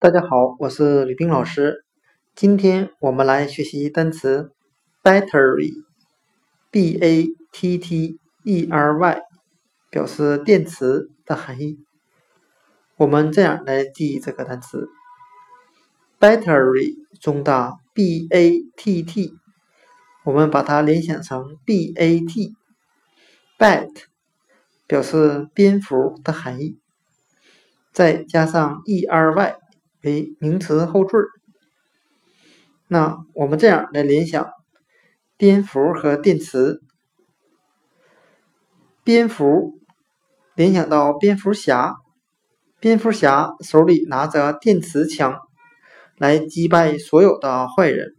大家好，我是吕冰老师。今天我们来学习单词 battery，b a t t e r y，表示电池的含义。我们这样来记忆这个单词：battery 中的 b a t t，我们把它联想成 b a t，bat 表示蝙蝠的含义。再加上 e r y 为名词后缀，那我们这样来联想蝙蝠和电池。蝙蝠联想到蝙蝠侠，蝙蝠侠手里拿着电磁枪来击败所有的坏人。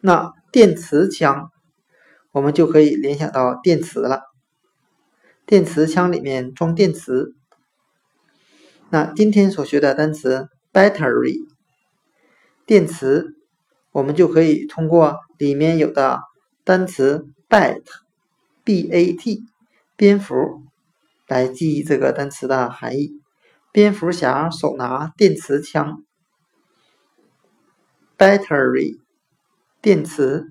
那电磁枪，我们就可以联想到电磁了。电磁枪里面装电池。那今天所学的单词 battery 电池，我们就可以通过里面有的单词 bat b a t 蝙蝠来记忆这个单词的含义。蝙蝠侠手拿电池枪，battery 电池。